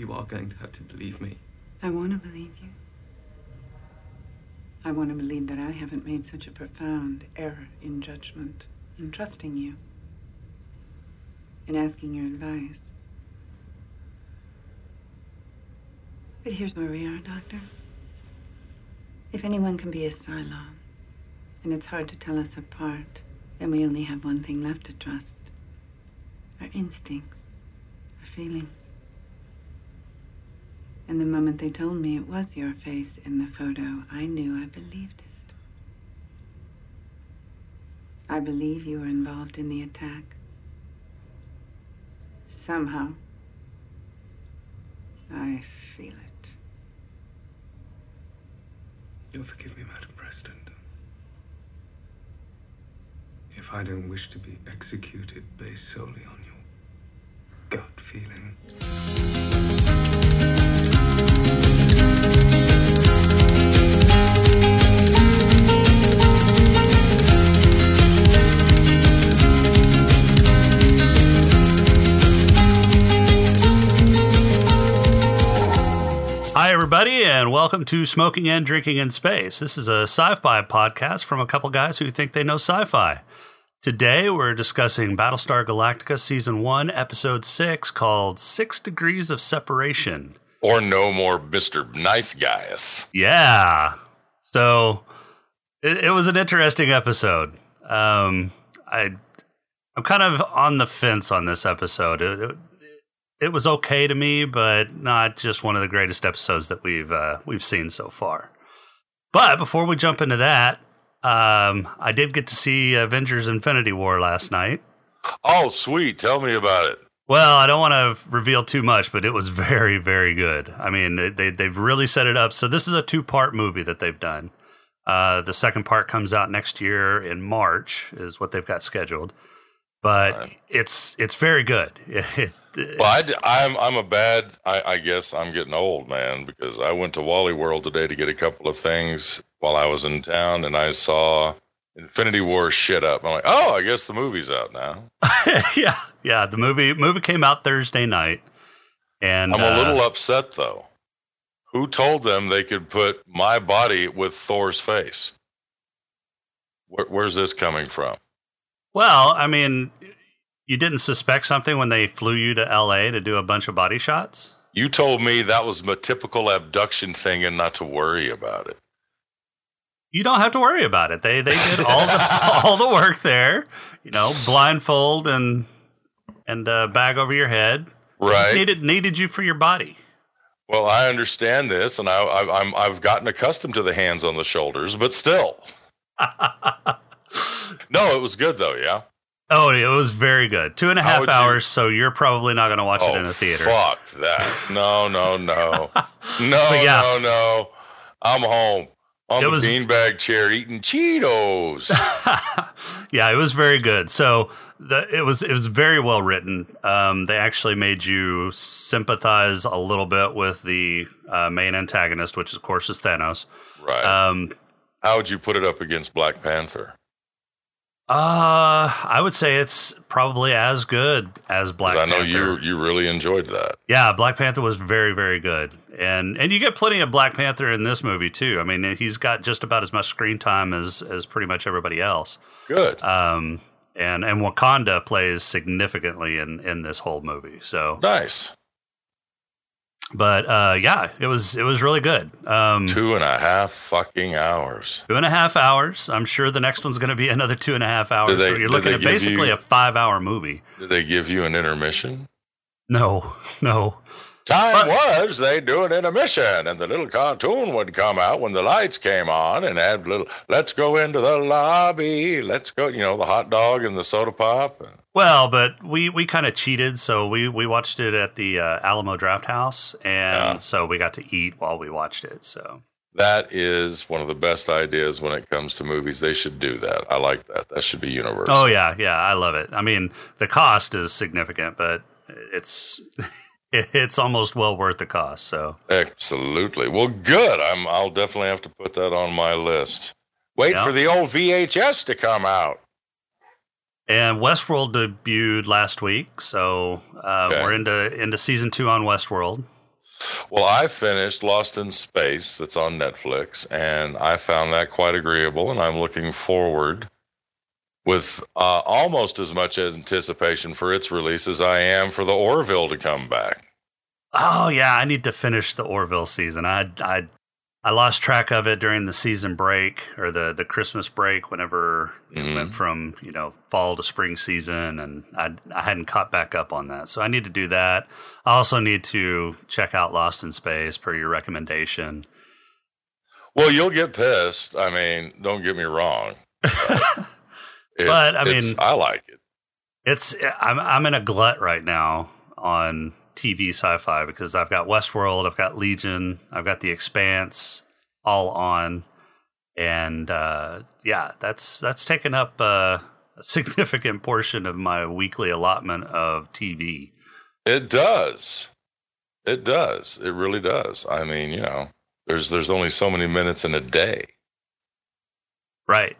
you are going to have to believe me. I want to believe you. I want to believe that I haven't made such a profound error in judgment, in trusting you, in asking your advice. But here's where we are, Doctor. If anyone can be a Cylon, and it's hard to tell us apart, then we only have one thing left to trust our instincts, our feelings. And the moment they told me it was your face in the photo, I knew I believed it. I believe you were involved in the attack. Somehow. I feel it. You'll forgive me, Madam President. If I don't wish to be executed based solely on your gut feeling. Everybody, and welcome to Smoking and Drinking in Space. This is a sci fi podcast from a couple guys who think they know sci fi. Today, we're discussing Battlestar Galactica Season 1, Episode 6, called Six Degrees of Separation. Or no more Mr. Nice Guys. Yeah. So, it, it was an interesting episode. Um, I, I'm kind of on the fence on this episode. It, it, it was okay to me, but not just one of the greatest episodes that we've uh, we've seen so far. But before we jump into that, um, I did get to see Avengers: Infinity War last night. Oh, sweet! Tell me about it. Well, I don't want to reveal too much, but it was very, very good. I mean, they, they they've really set it up. So this is a two part movie that they've done. Uh, the second part comes out next year in March, is what they've got scheduled. But Right. it's it's very good. It, Well, I, d- I'm I'm a bad. I, I guess I'm getting old, man, because I went to Wally World today to get a couple of things while I was in town, and I saw Infinity War shit up. I'm like, oh, I guess the movie's out now. yeah, yeah. The movie movie came out Thursday night, and I'm a uh, little upset though. Who told them they could put my body with Thor's face? Where, where's this coming from? well. I mean, you didn't suspect something when they flew you to L.A. to do a bunch of body shots. You told me that was a typical abduction thing and not to worry about it. You don't have to worry about it. They they did all the all the work there. You know, blindfold and and uh, bag over your head. Right. needed needed you for your body. Well, I understand this, and I, I, I'm I've gotten accustomed to the hands on the shoulders, but still. no, it was good though. Yeah. Oh, it was very good. Two and a half and a How half would you- hours. So you're probably not going to watch oh, it in a theater. Fuck that. No, no, no, no, yeah. no, no. I'm home on It the was- beanbag chair eating Cheetos. yeah, it was very good. So the it was it was very well written. Um, they actually made you sympathize a little bit with the uh, main antagonist, which of course is Thanos. right. Um, How would you put it up against Black Panther? Uh, I would say it's probably as good as Black I know Panther. you you really enjoyed that. Yeah, Black Panther was very, very good, and and you get plenty of Black Panther in this movie too. I mean, he's got just about as much screen time as as pretty much everybody else. Good. Um, and and Wakanda plays significantly in in this whole movie. So, nice. But uh, yeah, it was it was really good. Um, two Two and a half fucking hours. and a half hours. I'm sure the next one's going to be another two and a half hours. they- so you're looking at basically you- a five hour movie. Did they give you an intermission? No, no. Time was they'd do an intermission, and the little cartoon would come out when the lights came on, and add little. Let's go into the lobby. Let's go. You know, the hot dog and the soda pop. Well, but we, we kind of cheated, so we, we watched it at the uh, Alamo Draft House, and Yeah. so we got to eat while we watched it. So That is one of the best ideas when it comes to movies. They should do that. I like that. That should be universal. Oh yeah, yeah, I love it. I mean, the cost is significant, but it's it's almost well worth the cost. So Absolutely. Well, good. I'm. I'll definitely have to put that on my list. Wait Yeah. for the old VHS to come out. and Westworld debuted last week, so uh, Okay. we're into into season two on Westworld. Well, I finished Lost in Space that's on Netflix, and I found that quite agreeable, and I'm looking forward with uh, almost as much anticipation for its release as I am for the Orville to come back. Oh yeah, I need to finish the Orville season. I I I lost track of it during the season break or the the Christmas break whenever it Mhm. went from, you know, fall to spring season and I I hadn't caught back up on that. So I need to do that. I also need to check out Lost in Space per your recommendation. Well, you'll get pissed. I mean, don't get me wrong. It's- But, I mean- I like it. It's I'm I'm in a glut right now on TV sci-fi because I've got Westworld, I've got Legion, I've got The Expanse, all on, and uh, yeah, that's that's taken up uh, a significant portion of my weekly allotment of TV. It does. It does. It really does. I mean, you know, there's there's only so many minutes in a day. Right.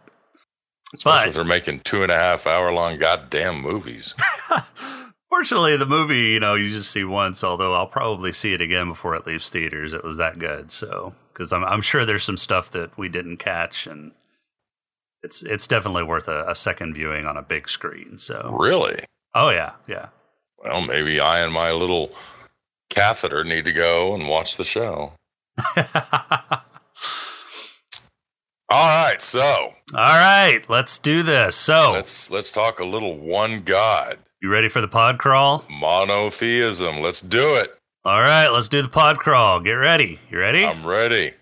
Especially But- if they're making two and a half hour long goddamn movies. Fortunately, the movie, you know, you just see once. Although I'll probably see it again before it leaves theaters. It was that good. So, because I'm, I'm sure there's some stuff that we didn't catch, and it's it's definitely worth a, a second viewing on a big screen. So, Really? oh yeah, yeah. Well, maybe I and my little catheter need to go and watch the show. All right, so All right, let's do this. So, let's let's talk a little one God you ready for the pod crawl? monotheism. Let's do it. All right, let's do the pod crawl. Get ready. You ready? I'm ready.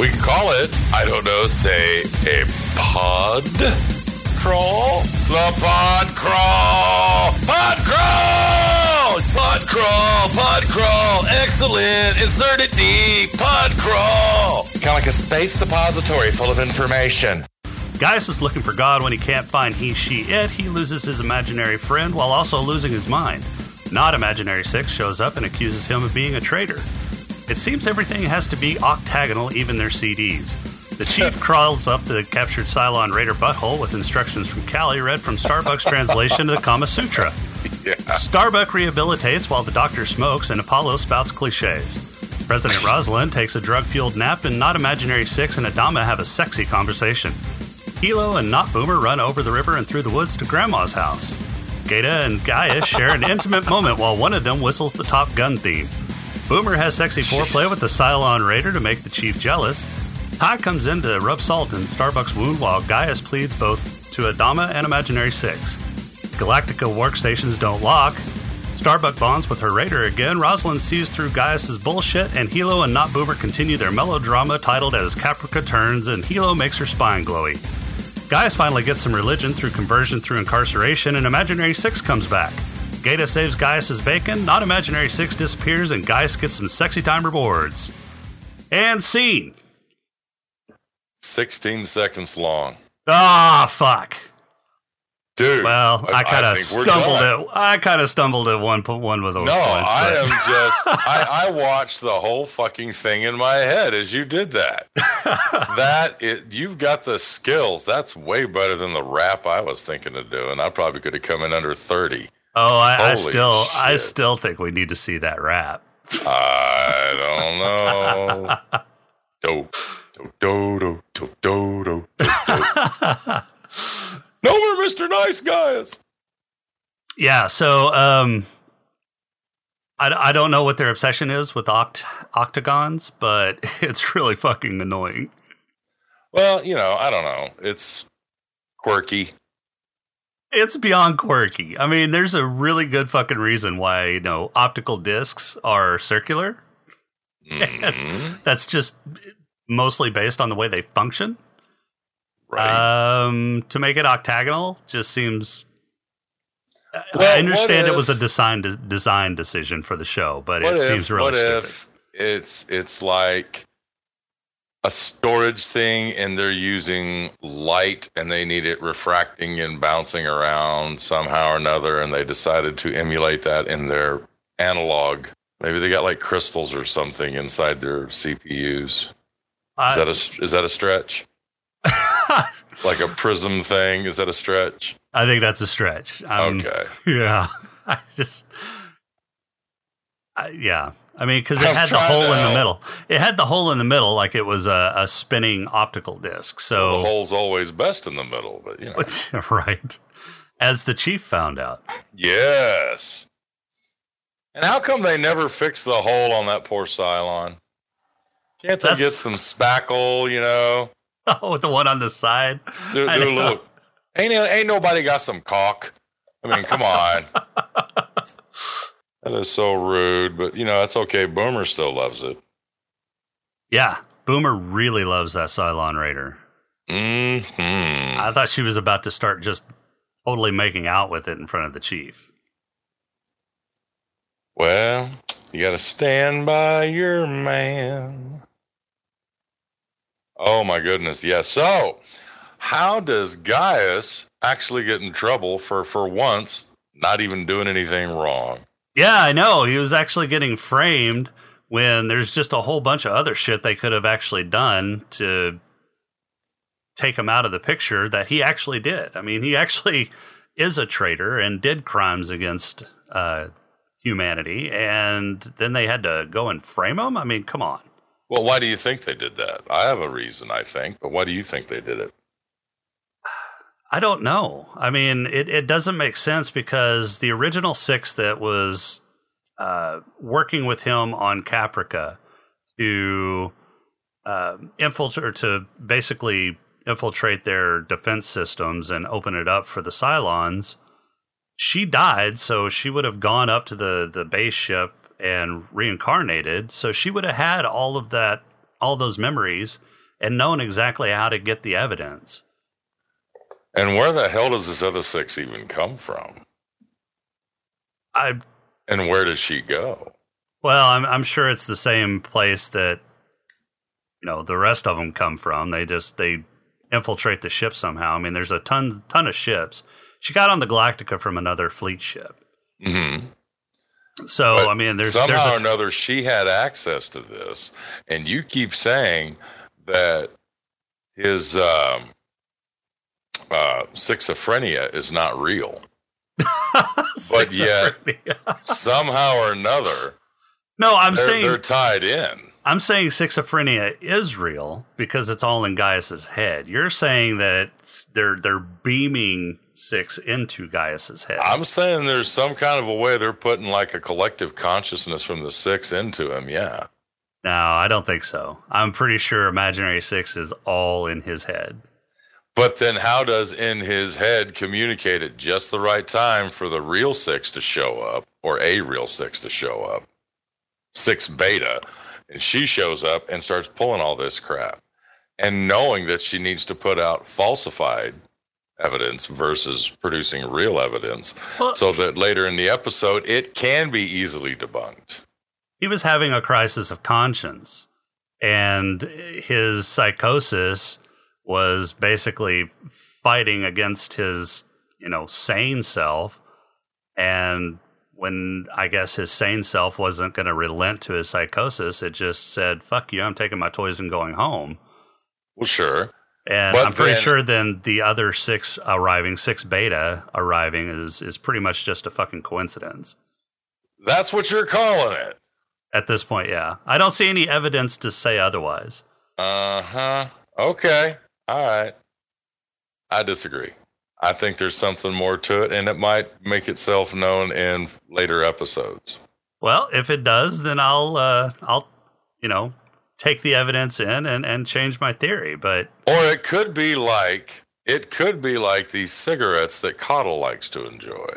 We can call it, I don't know, say a pod crawl? The pod crawl! Pod crawl! Pod crawl! Pod crawl! Excellent! Insert it deep! Pod crawl! Kind of like a space suppository full of information. Gaius is looking for God when he can't find he, she, it. He loses his imaginary friend while also losing his mind. Not Imaginary Six shows up and accuses him of being a traitor. It seems everything has to be octagonal, even their CDs. The chief crawls up the captured Cylon Raider butthole with instructions from Cally read from Starbucks translation of the Kama Sutra. Yeah. Starbuck rehabilitates while the doctor smokes and Apollo spouts cliches. President Roslin takes a drug fueled nap and Not Imaginary Six and Adama have a sexy conversation. Helo and Not Boomer run over the river and through the woods to Grandma's house. Gaeta and Gaius share an intimate moment while one of them whistles the Top Gun theme. Boomer has sexy foreplay with the Cylon Raider to make the chief jealous. Tigh comes in to rub salt in Starbuck's wound while Gaius pleads both to Adama and Imaginary Six. Galactica workstations don't lock. Starbuck bonds with her raider again. Roslin sees through Gaius's bullshit, and Helo and Not Boomer continue their melodrama titled as Caprica Turns, and Helo makes her spine glowy. Gaius finally gets some religion through conversion through incarceration, and Imaginary Six comes back. Gaeta saves Gaius's bacon, Not Imaginary Six disappears, and Gaius gets some sexy time rewards. And scene. 16 seconds long. Ah, fuck. Dude. Well, I, kind of stumbled at I kind of stumbled at one one with those No, points. I am just. I, I watched the whole fucking thing in my head as you did that. that it, you've got the skills. That's way better than the rap I was thinking of doing. I probably could have come in under thirty. Oh, I, I still, I still think we need to see that rap. I don't know. do, do, do, do, do, do, do. No more Mr. Nice Guys. Yeah. So, um, I, I don't know what their obsession is with oct- octagons, but it's really fucking annoying. Well, you know, I don't know. It's quirky. It's beyond quirky. I mean, there's a really good fucking reason why you know optical discs are circular. Mhm. That's just mostly based on the way they function. Right. Um, to make it octagonal just seems. I- Well, I understand what it was a design de- design decision for the show, but it if, seems really what stupid. if it's it's like a storage thing and they're using light and they need it refracting and bouncing around somehow or another and they decided to emulate that in their analog maybe they got like crystals or something inside their cpus I- is that a is that a stretch like a prism thing is that a stretch I think that's a stretch. Um, okay Yeah. I just. Uh, yeah. I mean, because it I'm had the hole in the middle. It had the hole in the middle like it was a, a spinning optical disc. So the hole's always best in the middle, but you know. right. As the chief found out. Yes. And how come they never fix the hole on that poor Cylon? Can't they That's- get some spackle, you know? Oh, with the one on the side. Do, do I a know. little. Ain't ain't nobody got some cock. I mean, come on. that is so rude, but you know that's okay. Boomer still loves it. Yeah. Boomer really loves that Cylon Raider. Hmm. I thought she was about to start just totally making out with it in front of the chief. Well, you got to stand by your man. Oh my goodness, yes. So, how does Gaius actually get in trouble for for once not even doing anything wrong? Yeah, I know. He was actually getting framed when there's just a whole bunch of other shit they could have actually done to take him out of the picture that he actually did. I mean, he actually is a traitor and did crimes against uh, humanity, and then they had to go and frame him. I mean, come on. Well, why do you think they did that? I have a reason, I think, but why do you think they did it? I don't know. I mean, it, it doesn't make sense because the original six that was uh, working with him on Caprica to uh, infiltrate, to basically infiltrate their defense systems and open it up for the Cylons, she died, so she would have gone up to the, the base ship and reincarnated. So she would have had all of that, all those memories, and known exactly how to get the evidence. And where the hell does this other six even come from? I And where does she go? Well, I'm I'm sure it's the same place that you know the rest of them come from. They just they infiltrate the ship somehow. I mean, there's a ton ton of ships. She got on the Galactica from another fleet ship. hmm So But I mean, there's somehow there's or another she had access to this, and you keep saying that his um, uh, schizophrenia is not real. but yet- somehow or another, no, I'm they're, saying they're tied in. I'm saying schizophrenia is real because it's all in Gaius's head. You're saying that they're they're beaming six into Gaius's head. I'm saying there's some kind of a way they're putting like a collective consciousness from the six into him. Yeah. no, I don't think so. I'm pretty sure Imaginary Six is all in his head. But then how does in his head communicate at just the right time for the real six to show up or a real six to show up? Six beta. And she shows up and starts pulling all this crap. And knowing that she needs to put out falsified evidence versus producing real evidence Well, so that later in the episode it can be easily debunked. he was having a crisis of conscience and his psychosis was basically fighting against his you know sane self and when i guess his sane self wasn't going to relent to his psychosis it just said fuck you i'm taking my toys and going home Well, sure. and But i'm pretty then- sure then the other six arriving six beta arriving is is pretty much just a fucking coincidence That's what you're calling it. at this point yeah i don't see any evidence to say otherwise Uh huh. Okay. All right. I disagree. I think there's something more to it, and it might make itself known in later episodes. Well, if it does, then I'll uh, I'll you know take the evidence in and and change my theory. But Or it could be like it could be like these cigarettes that Cottle likes to enjoy.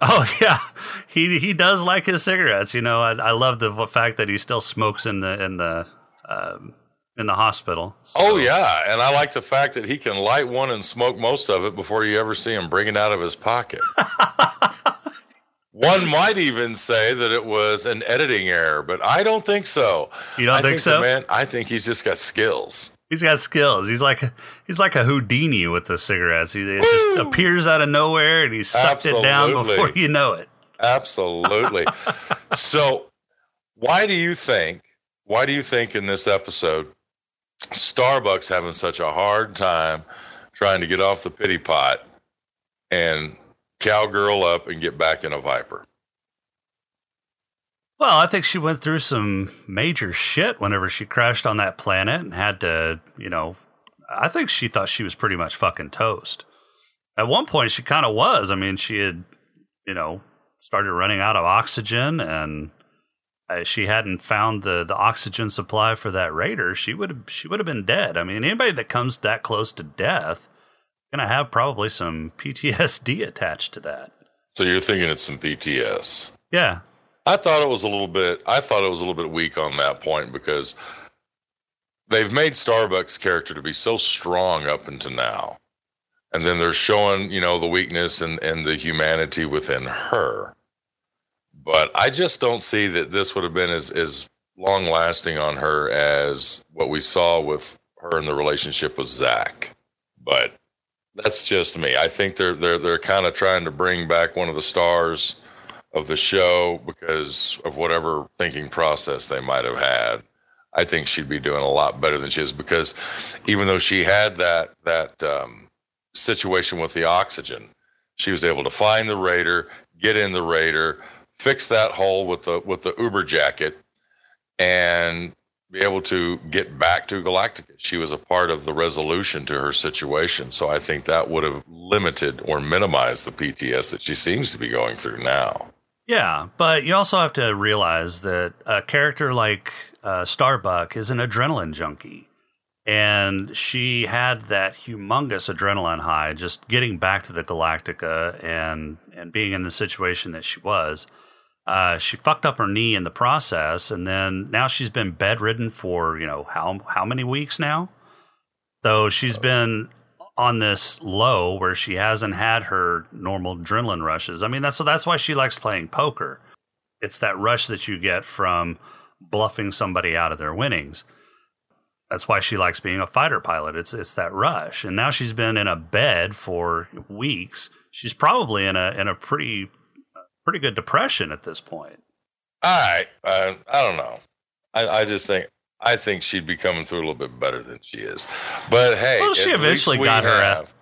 oh yeah, he he does like his cigarettes. You know, I, I love the fact that he still smokes in the in the um, in the hospital. So- Oh yeah, and I like the fact that he can light one and smoke most of it before you ever see him bring it out of his pocket. one might even say that it was an editing error, but I don't think so. You don't I think, so? Man, I think he's just got skills. He's got skills. He's like he's like a Houdini with the cigarettes. He it just appears out of nowhere and he sucked it down before you know it. Absolutely. so, why do you think? Why do you think in this episode, Starbucks having such a hard time trying to get off the pity pot and cowgirl up and get back in a Viper? Well, I think she went through some major shit whenever she crashed on that planet and had to, you know, I think she thought she was pretty much fucking toast. At one point, she kind of was. I mean, she had, you know, started running out of oxygen and Uh, she hadn't found the, the oxygen supply for that raider. She would have she would have been dead. I mean, anybody that comes that close to death gonna have probably some PTSD attached to that. So you're thinking it's some PTS. Yeah, I thought it was a little bit. I thought it was a little bit weak on that point because they've made Starbucks' character to be so strong up until now, and then they're showing you know the weakness and and the humanity within her. But I just don't see that this would have been as as long lasting on her as what we saw with her in the relationship with Zak. But that's just me. I think they're they're they're kind of trying to bring back one of the stars of the show because of whatever thinking process they might have had. I think she'd be doing a lot better than she is because even though she had that that um, situation with the oxygen, she was able to find the raider, get in the raider, fix that hole with the with the Uber jacket, and be able to get back to Galactica. She was a part of the resolution to her situation. So I think that would have limited or minimized the PTS that she seems to be going through now. Yeah, but you also have to realize that a character like uh, Starbuck is an adrenaline junkie. And she had that humongous adrenaline high just getting back to the Galactica and, and being in the situation that she was. Uh, she fucked up her knee in the process, and then now she's been bedridden for you know how how many weeks now. So she's been on this low where she hasn't had her normal adrenaline rushes. I mean, that's so that's why she likes playing poker. It's that rush that you get from bluffing somebody out of their winnings. That's why she likes being a fighter pilot. It's it's that rush. And now she's been in a bed for weeks. She's probably in a in a pretty pretty good depression at this point. All right, uh, I don't know. I, I just think I think she'd be coming through a little bit better than she is. But hey, well, she eventually got her ass.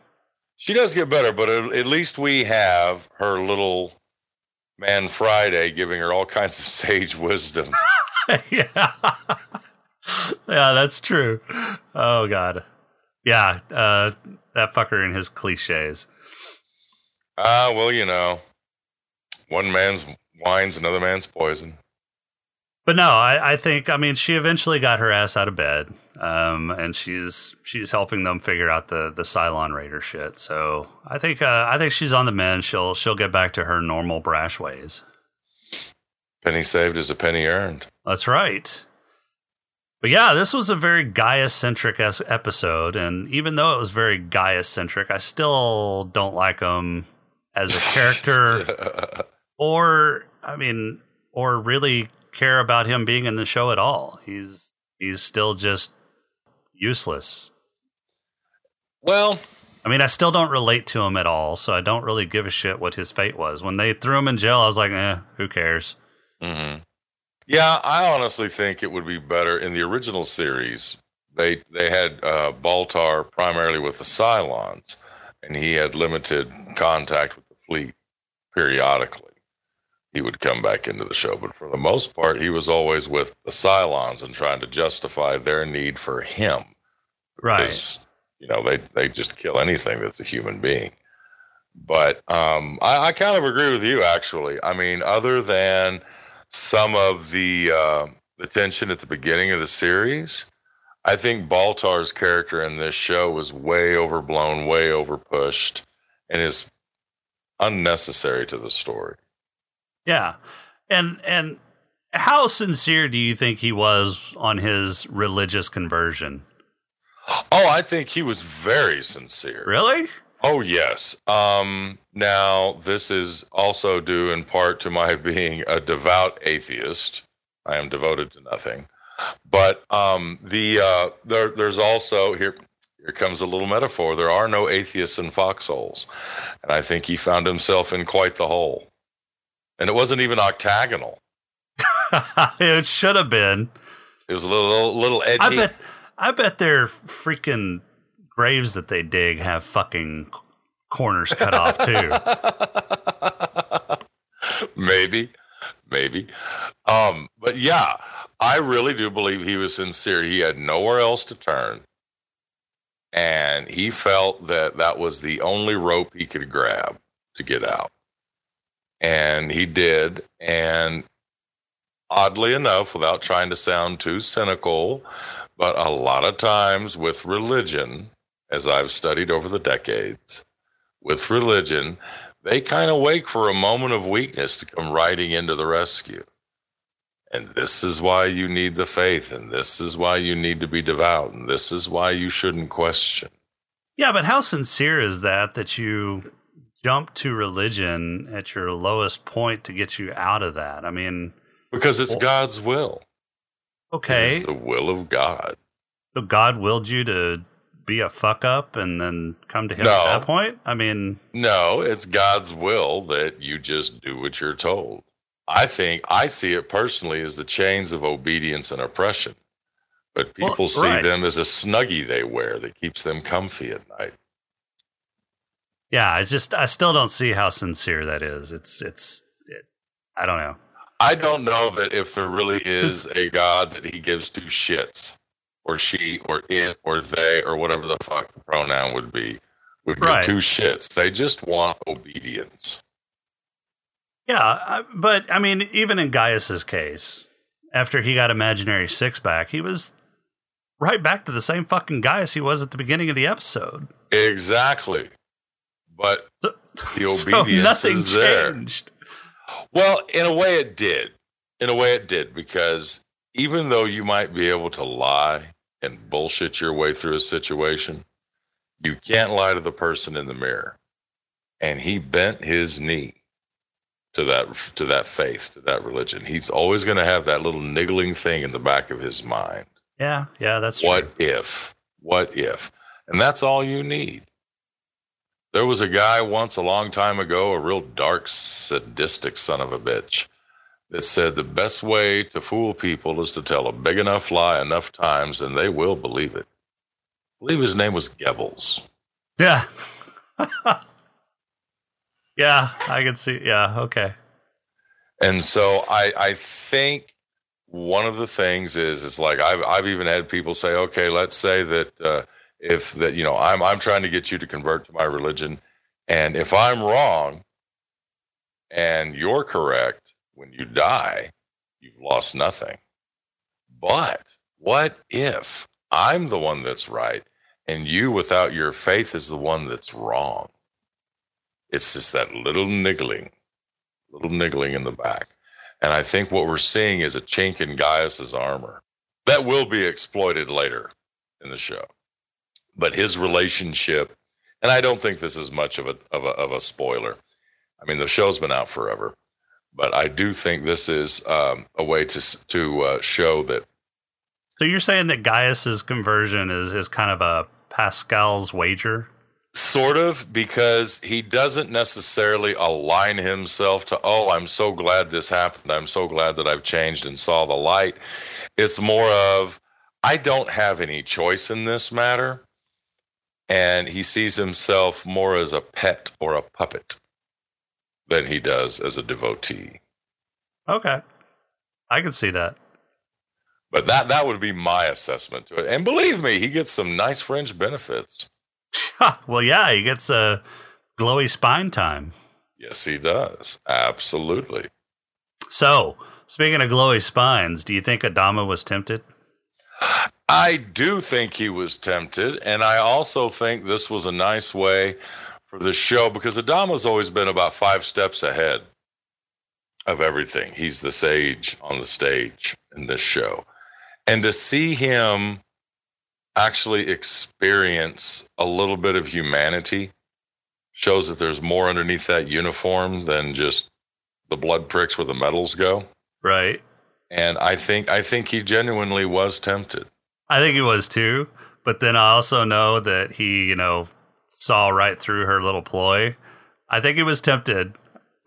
She does get better, but at, at least we have her little man Friday giving her all kinds of sage wisdom. yeah. yeah, that's true. Oh god. Yeah, uh, that fucker and his cliches. Ah, uh, well, you know, one man's wine's another man's poison. But no, I, I, think I mean she eventually got her ass out of bed, um, and she's she's helping them figure out the the Cylon Raider shit. So I think uh, I think she's on the mend. She'll she'll get back to her normal brash ways. Penny saved is a penny earned. That's right. But yeah, this was a very Gaius centric episode, and even though it was very Gaius centric, I still don't like him as a character, or I mean, or really care about him being in the show at all. He's he's still just useless. Well, I mean, I still don't relate to him at all, so I don't really give a shit what his fate was. When they threw him in jail, I was like, eh, who cares? Mm-hmm. Yeah, I honestly think it would be better in the original series. They they had uh, Baltar primarily with the Cylons, and he had limited contact with the fleet periodically he would come back into the show. But for the most part, he was always with the Cylons and trying to justify their need for him. Right. You know, they, they just kill anything that's a human being. But um, I, I, kind of agree with you, actually. I mean, other than some of the, uh, the tension at the beginning of the series, I think Baltar's character in this show was way overblown, way overpushed, and is unnecessary to the story. Yeah. And and how sincere do you think he was on his religious conversion? Oh, I think he was very sincere. Really? Oh, yes. Um, now, this is also due in part to my being a devout atheist. I am devoted to nothing. But um, the uh, there, there's also here. Here comes a little metaphor. There are no atheists in foxholes, and I think he found himself in quite the hole and it wasn't even octagonal. it should have been. It was a little, little, little edgy. I bet. I bet their freaking graves that they dig have fucking corners cut off too. maybe, maybe. Um, but yeah, I really do believe he was sincere. He had nowhere else to turn. And he felt that that was the only rope he could grab to get out. And he did. And oddly enough, without trying to sound too cynical, but a lot of times with religion, as I've studied over the decades, with religion, they kind of wake for a moment of weakness to come riding into the rescue. And this is why you need the faith, and this is why you need to be devout, and this is why you shouldn't question. Yeah, but how sincere is that that you jump to religion at your lowest point to get you out of that? I mean, because it's God's will. Okay. It's the will of God. So God willed you to be a fuck up and then come to him No. at that point? I mean, No, it's God's will that you just do what you're told. I think I see it personally as the chains of obedience and oppression. But Well, people see right. them as a snuggie they wear that keeps them comfy at night. Yeah, I just I still don't see how sincere that is. It's it's it, I don't know. I don't know that if there really is a God that he gives two shits, or she, or it, or they, or whatever the fuck the pronoun would be, would give Right. two shits. They just want obedience. Yeah, but I mean, even in Gaius's case, after he got imaginary six back, he was right back to the same fucking Gaius he was at the beginning of the episode. Exactly. But So, The so obedience nothing is there. changed. Well, in a way, it did. In a way, it did because even though you might be able to lie and bullshit your way through a situation, you can't lie to the person in the mirror. And he bent his knee to that to that faith, to that religion. He's always going to have that little niggling thing in the back of his mind. Yeah, yeah, that's true. What if? What if? And that's all you need. There was a guy once a long time ago, a real dark, sadistic son of a bitch, that said the best way to fool people is to tell a big enough lie enough times and they will believe it. I believe his name was Goebbels. Yeah. yeah, I can see. Yeah, okay. And so I, I think one of the things is it's like I've I've even had people say, okay, let's say that uh, if that you know I'm I'm trying to get you to convert to my religion, and if I'm wrong, and you're correct, when you die, you've lost nothing. But what if I'm the one that's right, and you, without your faith, is the one that's wrong? It's just that little niggling little niggling in the back. And I think what we're seeing is a chink in Gaius's armor that will be exploited later in the show. But his relationship, and I don't think this is much of a of a, of a spoiler. I mean, the show's been out forever, but I do think this is um, a way to to uh, show that So you're saying that Gaius's conversion is is kind of a Pascal's wager? Sort of, because he doesn't necessarily align himself to, oh, I'm so glad this happened. I'm so glad that I've changed and saw the light. It's more of, I don't have any choice in this matter. And he sees himself more as a pet or a puppet than he does as a devotee. Okay. I can see that. But that, that would be my assessment to it. And believe me, he gets some nice fringe benefits. well, yeah, he gets a glowy spine time. Yes, he does. Absolutely. So, speaking of glowy spines, do you think Adama was tempted? I do think he was tempted, and I also think this was a nice way for the show because Adama's always been about five steps ahead of everything. He's the sage on the stage in this show. And to see him actually experience a little bit of humanity shows that there's more underneath that uniform than just the blood pricks where the medals go. Right. And I think I think he genuinely was tempted. I think he was too. But then I also know that he, you know, saw right through her little ploy. I think he was tempted,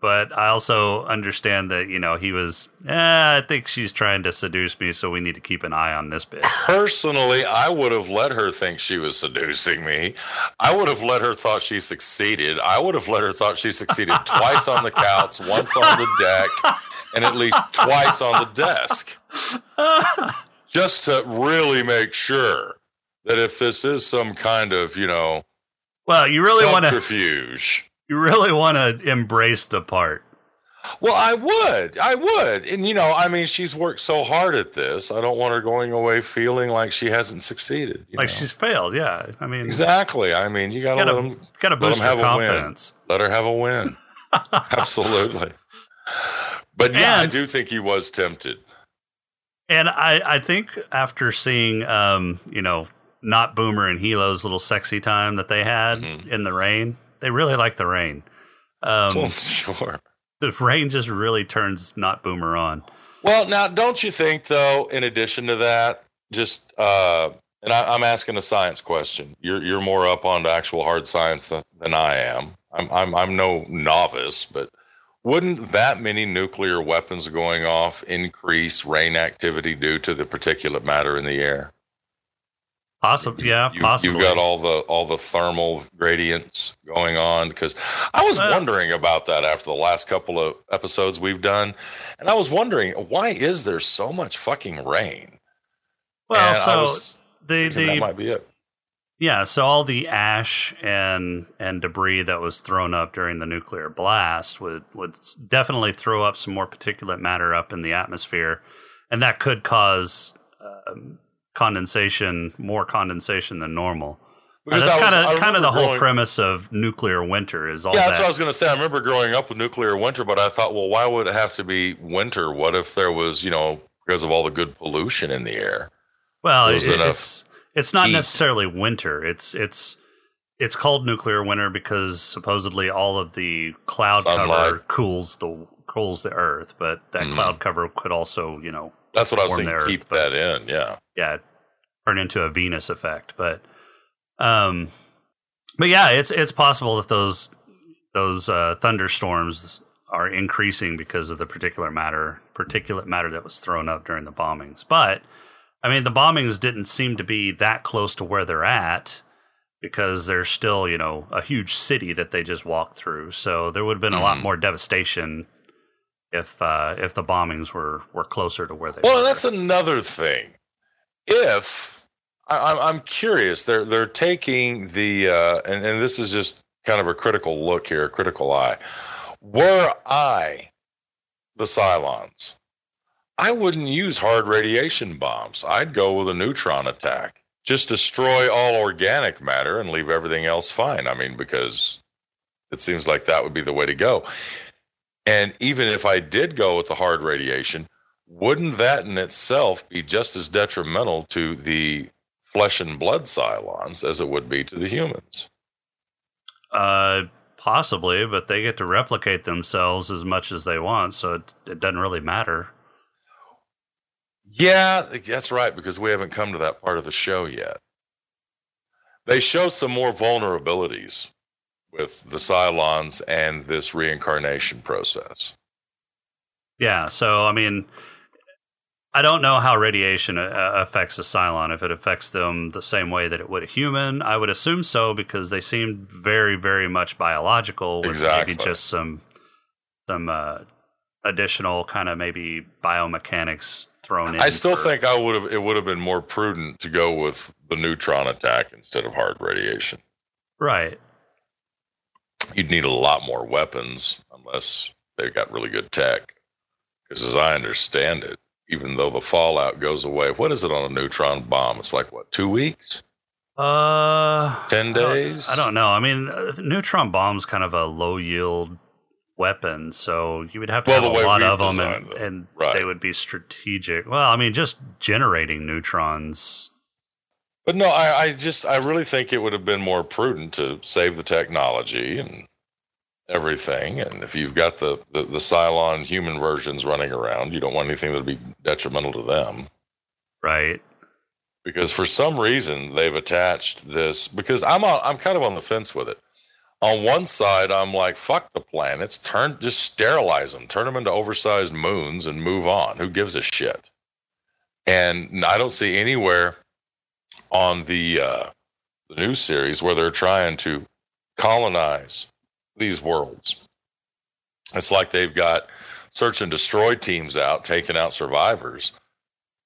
but I also understand that, you know, he was, eh, I think she's trying to seduce me, so we need to keep an eye on this bitch. Personally, I would have let her think she was seducing me. I would have let her thought she succeeded. I would have let her thought she succeeded twice on the couch, once on the deck, and at least twice on the desk just to really make sure that if this is some kind of, you know, well, you really want to subterfuge. you really want to embrace the part. Well, I would. I would. And, you know, I mean, she's worked so hard at this. I don't want her going away feeling like she hasn't succeeded. Like know? she's failed. Yeah, I mean, Exactly. I mean, you got to gotta let, them, gotta let boost them her have a win. confidence. let her have a win. Absolutely. But yeah, I do think he was tempted. And I, I think after seeing, um, you know, not Boomer and Helo's little sexy time that they had Mhm. in the rain, they really like the rain. Um, Well, sure. the rain just really turns not Boomer on. Well, now, don't you think, though, in addition to that, just, uh, and I, I'm asking a science question. You're, you're more up on actual hard science than, than I am. I'm, I'm, I'm no novice, but wouldn't that many nuclear weapons going off increase rain activity due to the particulate matter in the air? Possibly, yeah, you, possibly. You've got all the all the thermal gradients going on because I was wondering about that after the last couple of episodes we've done, and I was wondering why is there so much fucking rain? well, And so was the the might be it. Yeah, so all the ash and and debris that was thrown up during the nuclear blast would would definitely throw up some more particulate matter up in the atmosphere, and that could cause um, condensation, more condensation than normal. Because that's kind of kind of the whole growing- premise of nuclear winter is all Yeah, that. that's what I was going to say. I remember growing up with nuclear winter, but I thought, well, why would it have to be winter? What if there was, you know, because of all the good pollution in the air? well, it- enough it's it's not necessarily winter. It's it's it's called nuclear winter because supposedly all of the cloud cover cools the cools the earth, but that Mhm. cloud cover could also, you know, That's what I was saying. earth, Keep that in, yeah. yeah, turn into a Venus effect. But um but yeah, it's it's possible that those those uh, thunderstorms are increasing because of the particular matter particulate matter that was thrown up during the bombings. But I mean the bombings didn't seem to be that close to where they're at because there's still, you know, a huge city that they just walked through. So there would have been a lot Mhm. more devastation if uh, if the bombings were were closer to where they Well, were. that's another thing. If I, I'm, I'm curious, they're they're taking the uh, and and this is just kind of a critical look here, a critical eye. Were I the Cylons, I wouldn't use hard radiation bombs. I'd go with a neutron attack. Just destroy all organic matter and leave everything else fine. I mean, because it seems like that would be the way to go. And even if I did go with the hard radiation, wouldn't that in itself be just as detrimental to the flesh and blood Cylons as it would be to the humans? Uh, possibly, but they get to replicate themselves as much as they want, so it, it doesn't really matter. Yeah, that's right, because we haven't come to that part of the show yet. They show some more vulnerabilities with the Cylons and this reincarnation process. Yeah, so I mean, I don't know how radiation uh, affects a Cylon. If it affects them the same way that it would a human, I would assume so because they seem very, very much biological with Exactly. maybe just some some uh, additional kind of maybe biomechanics thrown in. I still for- think I would have it would have been more prudent to go with the neutron attack instead of hard radiation. right. you'd need a lot more weapons unless they've got really good tech. Because as I understand it, even though the fallout goes away, what is it on a neutron bomb? It's like what, two weeks? Uh, 10 I don't- days? I don't know. I mean, uh, neutron bomb's kind of a low yield weapon, so you would have to Well, have a lot of them, and, them. and Right. they would be strategic. Well, I mean, just generating neutrons. But no, I, I just I really think it would have been more prudent to save the technology and everything. And if you've got the, the, the Cylon human versions running around, you don't want anything that would be detrimental to them. Right. because for some reason they've attached this because I'm on, I'm kind of on the fence with it. On one side, I'm like, fuck the planets, turn just sterilize them, turn them into oversized moons, and move on. Who gives a shit? And I don't see anywhere on the uh, the new series where they're trying to colonize these worlds. It's like they've got search and destroy teams out, taking out survivors.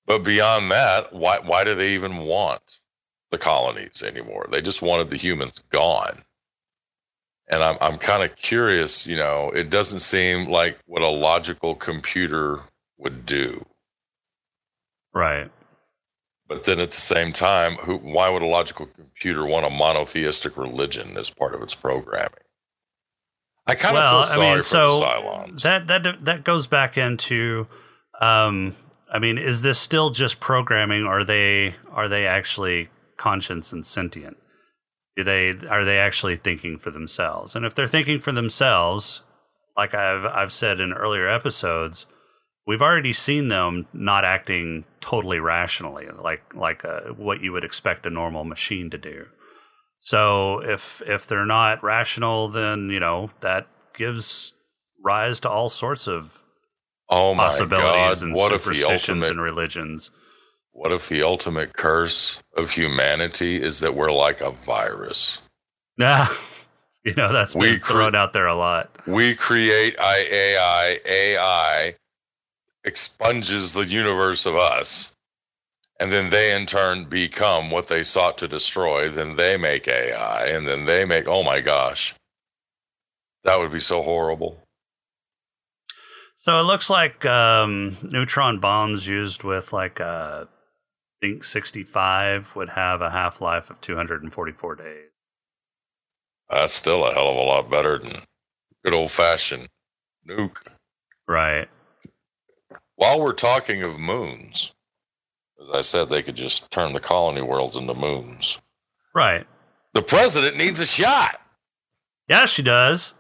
But beyond that, why why do they even want the colonies anymore? They just wanted the humans gone. And I'm I'm kind of curious, you know, it doesn't seem like what a logical computer would do. Right. But then at the same time, who, why would a logical computer want a monotheistic religion as part of its programming? I kind well, of feel sorry I mean, for so the Cylons. that that that goes back into, um, I mean, is this still just programming? Or are they are they actually conscious and sentient? Do they are they actually thinking for themselves? And if they're thinking for themselves, like I've I've said in earlier episodes, we've already seen them not acting totally rationally, like like uh what you would expect a normal machine to do. So if if they're not rational, then you know that gives rise to all sorts of oh my possibilities God. and What if the superstitions ultimate and religions. What if the ultimate curse of humanity is that we're like a virus? Nah, you know that's We been cre- thrown out there a lot. We create AI, AI expunges the universe of us, and then they in turn become what they sought to destroy. Then they make AI, and then they make, oh my gosh, that would be so horrible. So it looks like um, neutron bombs used with like uh, I think 65 would have a half life of 244 days. That's still a hell of a lot better than good old fashioned nuke. Right. While we're talking of moons, as I said, they could just turn the colony worlds into moons. Right. The president needs a shot, Yeah, she does.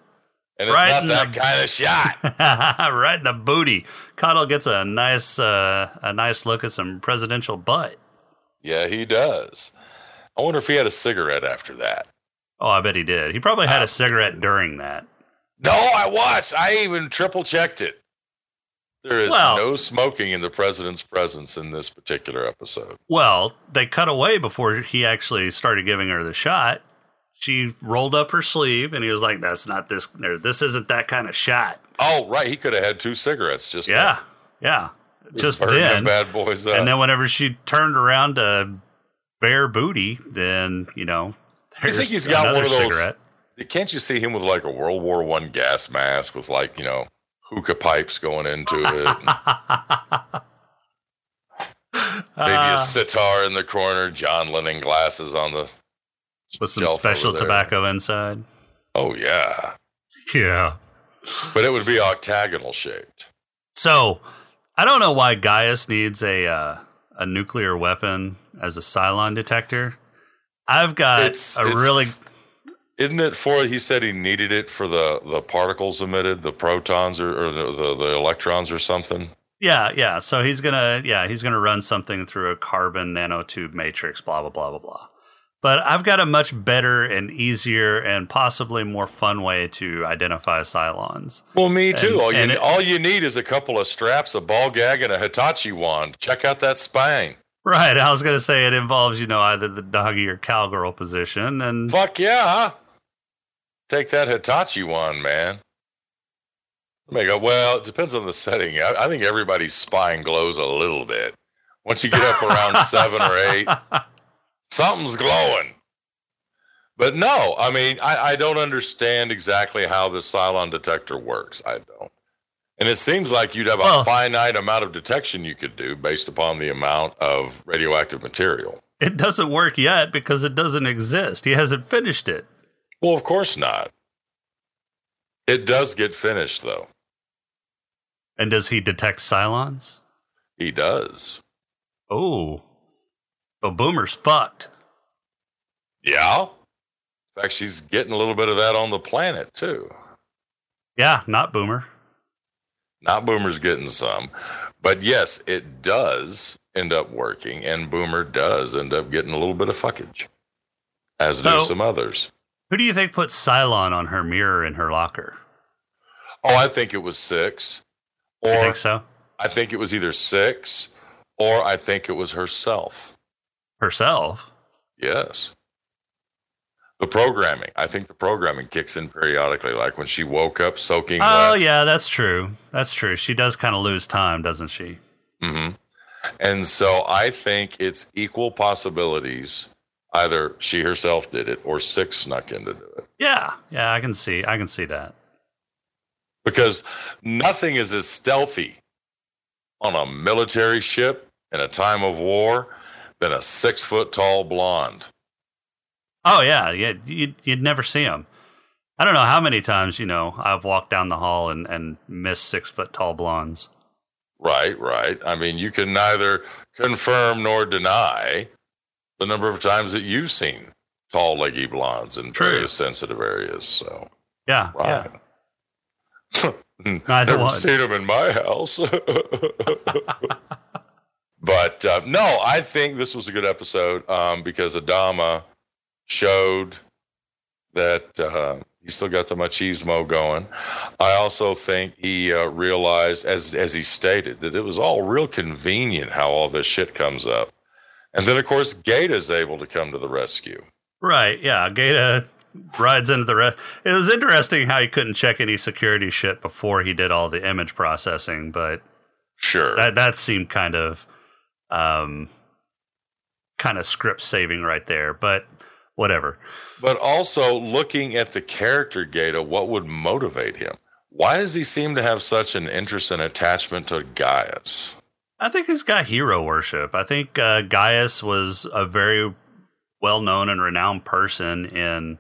And it's Right not that the- kind of shot. right in the booty. Cottle gets a nice uh, a nice look at some presidential butt. yeah, he does. I wonder if he had a cigarette after that. Oh, I bet he did. He probably had Ah. a cigarette during that. No, I watched. I even triple checked it. There is Well- no smoking in the president's presence in this particular episode. Well, they cut away before he actually started giving her the shot. She rolled up her sleeve, and he was like, "That's not this. This isn't that kind of shot." Oh, right. He could have had two cigarettes just Yeah, yeah. Just then, bad boys up. and then whenever she turned around to bare booty, then you know, I think he's got one of those- cigarette. Can't you see him with like a World War One gas mask with like you know hookah pipes going into it, maybe Ah, a sitar in the corner, John Lennon glasses on the with some special tobacco inside. Oh yeah, Yeah. but it would be octagonal shaped. So I don't know why Gaius needs a uh, a nuclear weapon as a Cylon detector. I've got It's- a it's- really Isn't it for? He said he needed it for the the particles emitted, the protons or, or the, the the electrons or something. yeah yeah. So he's gonna yeah he's gonna run something through a carbon nanotube matrix. Blah blah blah blah blah. But I've got a much better and easier and possibly more fun way to identify Cylons. Well, me too. And- all you it- all you need is a couple of straps, a ball gag, and a Hitachi wand. Check out that spine. Right. I was gonna say it involves you know either the doggy or cowgirl position, and Fuck yeah. Take that Hitachi wand, man. Oh Make a, well, it depends on the setting. I, I think everybody's spine glows a little bit. Once you get up around seven or eight, something's glowing. But no, I mean, I, I don't understand exactly how the Cylon detector works. I don't. And it seems like you'd have a finite amount of detection you could do based upon the amount of radioactive material. it doesn't work yet because it doesn't exist. He hasn't finished it. Well, of course not. It does get finished, though. And does he detect Cylons? He does. Oh. So Boomer's fucked. Yeah. In fact, she's getting a little bit of that on the planet, too. Yeah, not Boomer. Not Boomer's getting some. But yes, it does end up working, and Boomer does end up getting a little bit of fuckage, as do some others. Who do you think put Cylon on her mirror in her locker? Oh, I think it was six. Or You think so? I think it was either six, or I think it was herself. Herself? Yes. The programming. I think the programming kicks in periodically, like when she woke up soaking Oh wet. yeah, that's true. That's true. She does kind of lose time, doesn't she? Mm-hmm. And so I think it's equal possibilities. Either she herself did it or Six snuck in to do it. Yeah, yeah, I can see. I can see that. Because nothing is as stealthy on a military ship in a time of war than a six foot tall blonde. Oh yeah, yeah. You'd, you'd never see them. I don't know how many times you know I've walked down the hall and and missed six foot tall blondes. Right, right. I mean, you can neither confirm nor deny the number of times that you've seen tall, leggy blondes in True. various sensitive areas. So, Yeah, right. Neither Never one. seen them in my house. but uh, no, I think this was a good episode um, because Adama showed that uh, he still got the machismo going. I also think he uh, realized, as as he stated, that it was all real convenient how all this shit comes up. And then, of course, Gaeta is able to come to the rescue. right. Yeah, Gaeta rides into the rest. It was interesting how he couldn't check any security shit before he did all the image processing, but Sure. that that seemed kind of um kind of script saving right there. But whatever. But also looking at the character Gaeta, what would motivate him? Why does he seem to have such an interest and attachment to Gaius? I think he's got hero worship. I think uh, Gaius was a very well known and renowned person in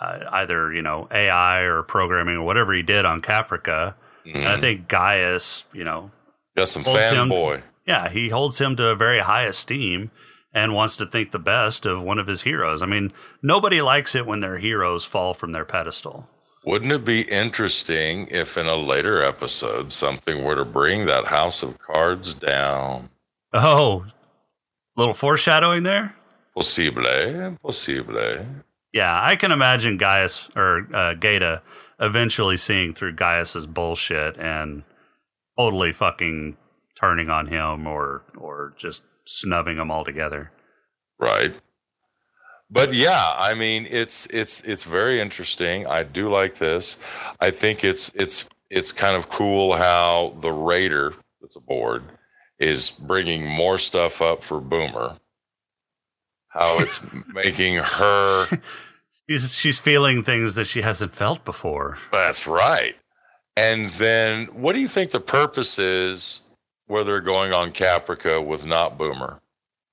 uh, either you know AI or programming or whatever he did on Caprica. And I Mhm. think Gaius, you know, Got some fanboy. Yeah, he holds him to a very high esteem and wants to think the best of one of his heroes. I mean, nobody likes it when their heroes fall from their pedestal. Wouldn't it be interesting if in a later episode something were to bring that house of cards down? Oh, little foreshadowing there. Possible, possible. Yeah, I can imagine Gaius or uh, Gaeta eventually seeing through Gaius's bullshit and totally fucking turning on him or or just snubbing him altogether. Right. But yeah, I mean it's it's it's very interesting. I do like this. I think it's it's it's kind of cool how the raider that's aboard is bringing more stuff up for Boomer. How it's making her She's she's feeling things that she hasn't felt before. That's right. And then what do you think the purpose is where they're going on Caprica with not Boomer?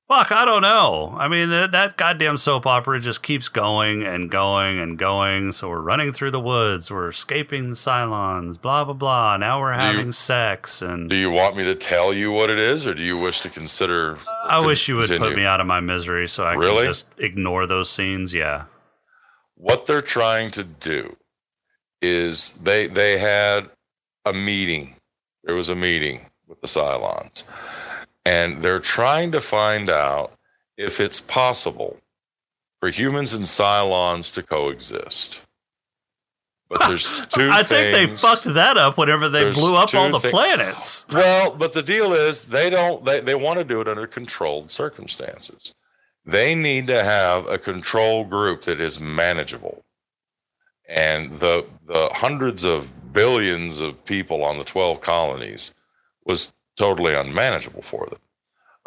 Fuck, I don't know. I mean, that, that goddamn soap opera just keeps going and going and going. So we're running through the woods, we're escaping the Cylons, blah blah blah. Now we're Do you- having sex, and Do you want me to tell you what it is or do you wish to consider I wish you would put me out of my misery so I Really? can just ignore those scenes. Yeah. what they're trying to do is they they had a meeting. There was a meeting with the Cylons, and they're trying to find out if it's possible for humans and Cylons to coexist. But there's two I think they fucked that up whenever they There's blew up all the planets. Well, but the deal is they don't they, they want to do it under controlled circumstances. They need to have a control group that is manageable. And the the hundreds of billions of people on the 12 colonies was totally unmanageable for them.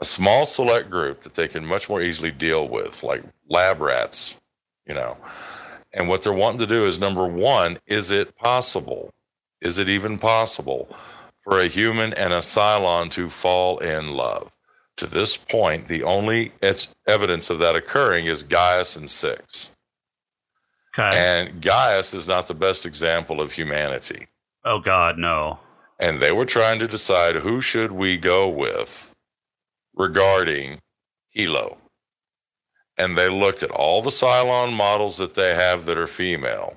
A small select group that they can much more easily deal with, like lab rats, you know. And what they're wanting to do is number one, is it possible? Is it even possible for a human and a Cylon to fall in love. To this point, the only it's evidence of that occurring is Gaius and Six. Okay. And Gaius is not the best example of humanity. oh God, no. And they were trying to decide who should we go with regarding Helo. And they looked at all the Cylon models that they have that are female.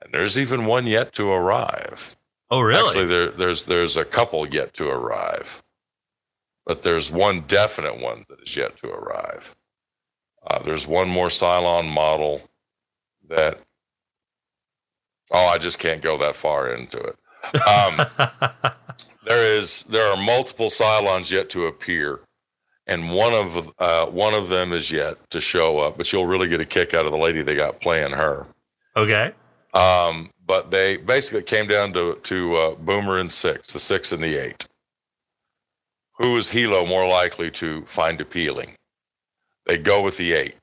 And there's even one yet to arrive. Oh really? Actually, there, there's there's a couple yet to arrive, but there's one definite one that is yet to arrive. Uh, there's one more Cylon model that. Oh, I just can't go that far into it. Um, there is there are multiple Cylons yet to appear, and one of uh, one of them is yet to show up. But you'll really get a kick out of the lady they got playing her. Okay. Um, but they basically came down to to uh, Boomer and Six, the six and the eight. Who is Helo more likely to find appealing? They go with the eight.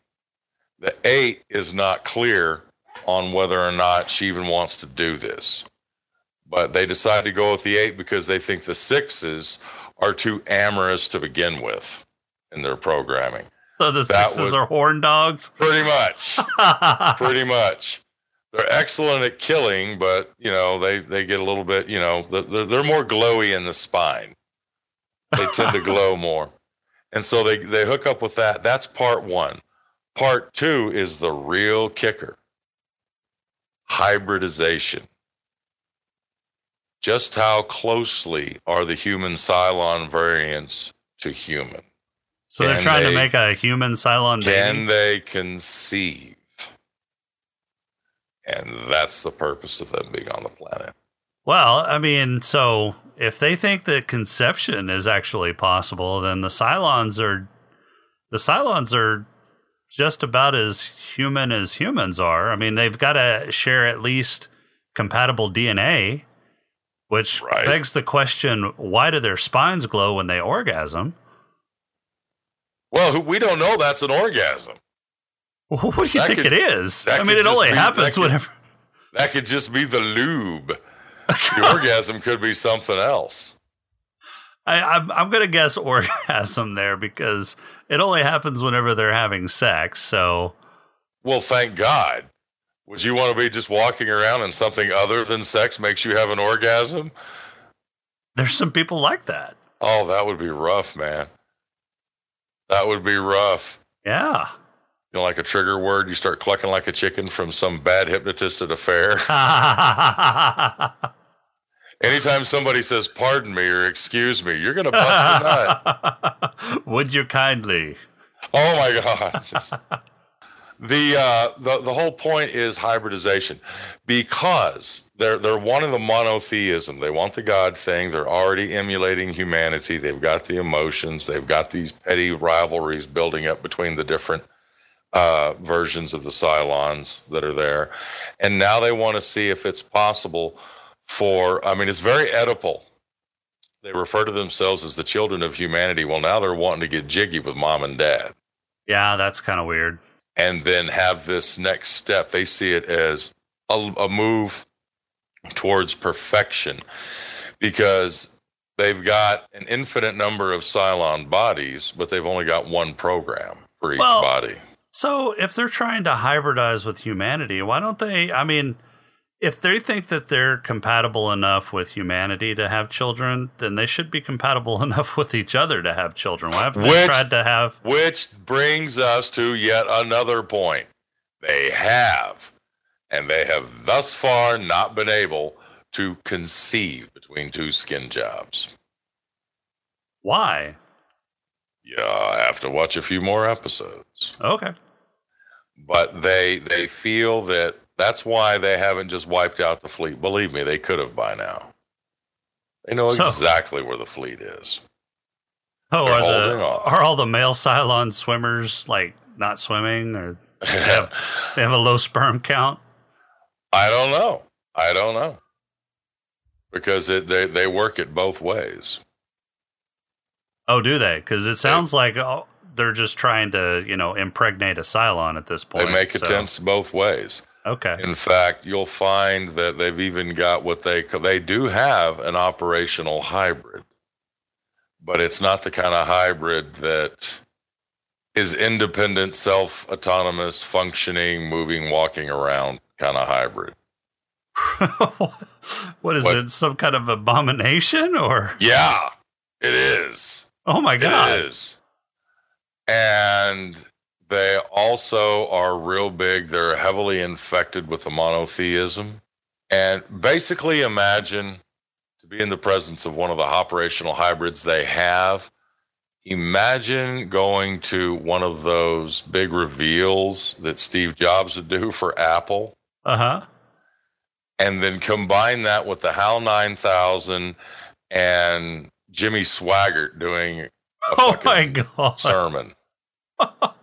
The eight is not clear on whether or not she even wants to do this, but they decide to go with the eight because they think the sixes are too amorous to begin with in their programming. So the That sixes would- are horn dogs. Pretty much. pretty much. They're excellent at killing, but you know they they get a little bit. You know they're they're more glowy in the spine. They tend to glow more, and so they they hook up with that. That's part one. Part two is the real kicker: hybridization. Just how closely are the human Cylon variants to human? so they're Can trying to make a human Cylon Can baby. they conceive? And that's the purpose of them being on the planet. Well, I mean, so if they think that conception is actually possible, then the Cylons are the Cylons are just about as human as humans are. I mean, they've got to share at least compatible DNA, which Right. begs the question: Why do their spines glow when they orgasm? Well, we don't know that's an orgasm. What do you That think could- it is? I mean, it only be- that happens could- whenever. That could just be the lube. The orgasm could be something else. I, I'm, I'm going to guess orgasm there because it only happens whenever they're having sex. So Well, thank God. Would you want to be just walking around and something other than sex makes you have an orgasm? there's some people like that. Oh, that would be rough, man. That would be rough. Yeah. You know, like a trigger word, you start clucking like a chicken from some bad hypnotist at a fair. Anytime somebody says pardon me or excuse me, you're going to bust a nut. Would you kindly? Oh my God. The, uh, the, the whole point is hybridization because they're, they're wanting the monotheism. They want the God thing. They're already emulating humanity. They've got the emotions. They've got these petty rivalries building up between the different uh, versions of the Cylons that are there. And now they want to see if it's possible for, I mean, it's very Oedipal. They refer to themselves as the children of humanity. Well, now they're wanting to get jiggy with mom and dad Yeah, that's kind of weird. And then have this next step. They see it as a, a move towards perfection because they've got an infinite number of Cylon bodies, but they've only got one program for each Well- body. So if they're trying to hybridize with humanity, why don't they? I mean, if they think that they're compatible enough with humanity to have children, then they should be compatible enough with each other to have children. Why haven't they Which- tried to have? Which brings us to yet another point. They have, and they have thus far not been able to conceive between two skin jobs. Why? Yeah, I have to watch a few more episodes. Okay. but they they feel that that's why they haven't just wiped out the fleet. Believe me, they could have by now. They know So- exactly where the fleet is. Oh, They're are the off. are all the male Cylon swimmers like not swimming, or they have they have a low sperm count? I don't know. I don't know because it, they they work it both ways. Oh, do they? Because it sounds like oh, they're just trying to you know impregnate a Cylon at this point. They make so- attempts both ways. Okay. In fact, you'll find that they've even got what they they do have an operational hybrid, but it's not the kind of hybrid that is independent, self autonomous, functioning, moving, walking around kind of hybrid. what is What? it? Some kind of abomination or? Yeah, it is. Oh my god! It is. And they also are real big. They're heavily infected with the monotheism. And basically, imagine to be in the presence of one of the operational hybrids they have. Imagine going to one of those big reveals that Steve Jobs would do for Apple Uh huh. and then combine that with the HAL 9000 and Jimmy Swaggart doing Oh fucking my god. sermon.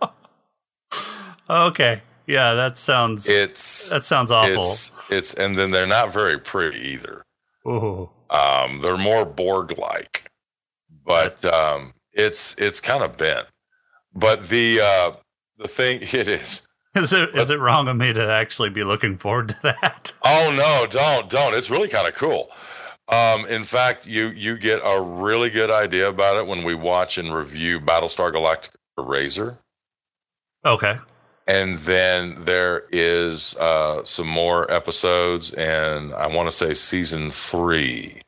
Okay. Yeah, that sounds It's that sounds awful. it's it's and then they're not very pretty either. Ooh. Um, they're more Borg like, but um, it's it's kind of bent. But the uh, the thing it is. Is it is it wrong of me to actually be looking forward to that? Oh no, don't don't. It's really kind of cool. Um, in fact, you you get a really good idea about it when we watch and review Battlestar Galactica Razor. Okay. And then there is uh, some more episodes, and I want to say season three,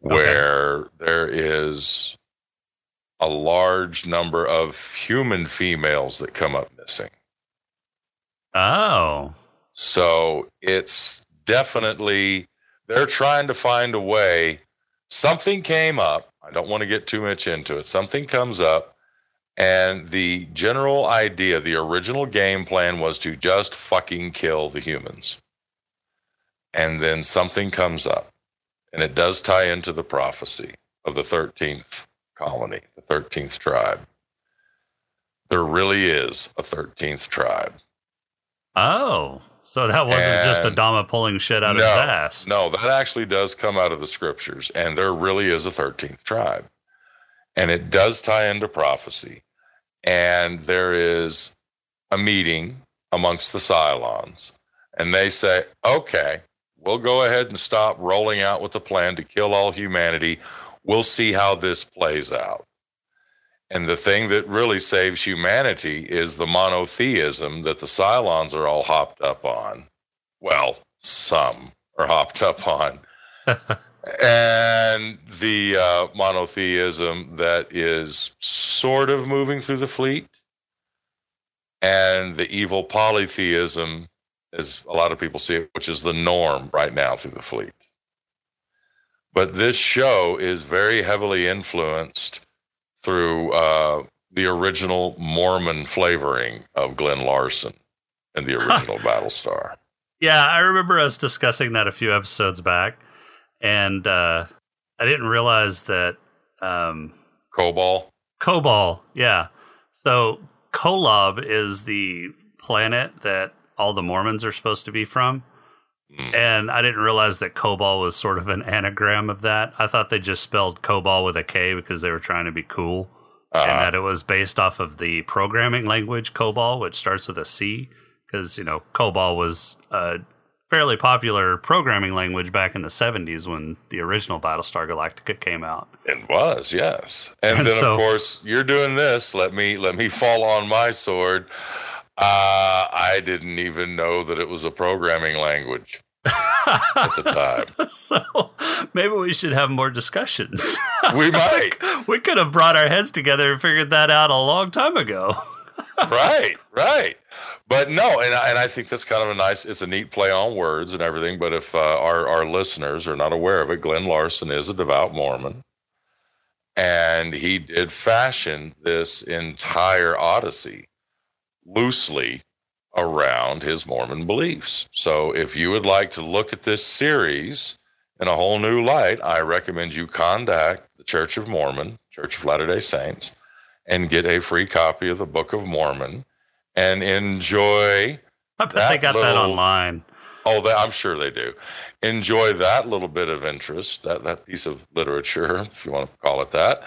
where there is a large number of human females that come up missing. Oh. So it's definitely, they're trying to find a way. Something came up. I don't want to get too much into it. Something comes up, and the general idea, the original game plan was to just fucking kill the humans. And then something comes up, and it does tie into the prophecy of the 13th colony, the 13th tribe. There really is a 13th tribe. Oh. So that wasn't just Adama pulling shit out no, of his ass. No, that actually does come out of the scriptures, and there really is a 13th tribe. And it does tie into prophecy. And there is a meeting amongst the Cylons, and they say, okay, we'll go ahead and stop rolling out with the plan to kill all humanity. We'll see how this plays out. And the thing that really saves humanity is the monotheism that the Cylons are all hopped up on. Well, some are hopped up on. and the uh, monotheism that is sort of moving through the fleet. And the evil polytheism, as a lot of people see it, which is the norm right now through the fleet. But this show is very heavily influenced through uh, the original Mormon flavoring of Glen Larson and the original Battlestar. Yeah, I remember us discussing that a few episodes back, and uh, I didn't realize that um, Cobol. Kobol. Yeah, so Kolob is the planet that all the Mormons are supposed to be from, Mm. and I didn't realize that Cobol was sort of an anagram of that. I thought they just spelled Cobol with a K because they were trying to be cool, and Uh, that it was based off of the programming language COBOL, which starts with a C, because you know COBOL was a fairly popular programming language back in the '70s when the original Battlestar Galactica came out. It was, yes. And, And then so- of course you're doing this. Let me let me fall on my sword. Uh, I didn't even know that it was a programming language at the time. so maybe we should have more discussions. We might. we could have brought our heads together and figured that out a long time ago. right, right. But no, and I, and I think that's kind of a nice. It's a neat play on words and everything. But if uh, our our listeners are not aware of it, Glen Larson is a devout Mormon, and he did fashion this entire Odyssey loosely around his Mormon beliefs. So if you would like to look at this series in a whole new light, I recommend you contact the Church of Mormon, Church of Latter Day Saints, and get a free copy of the Book of Mormon and enjoy. I bet they got that online. Oh, that, I'm sure they do. Enjoy that little bit of interest, that that piece of literature, if you want to call it that,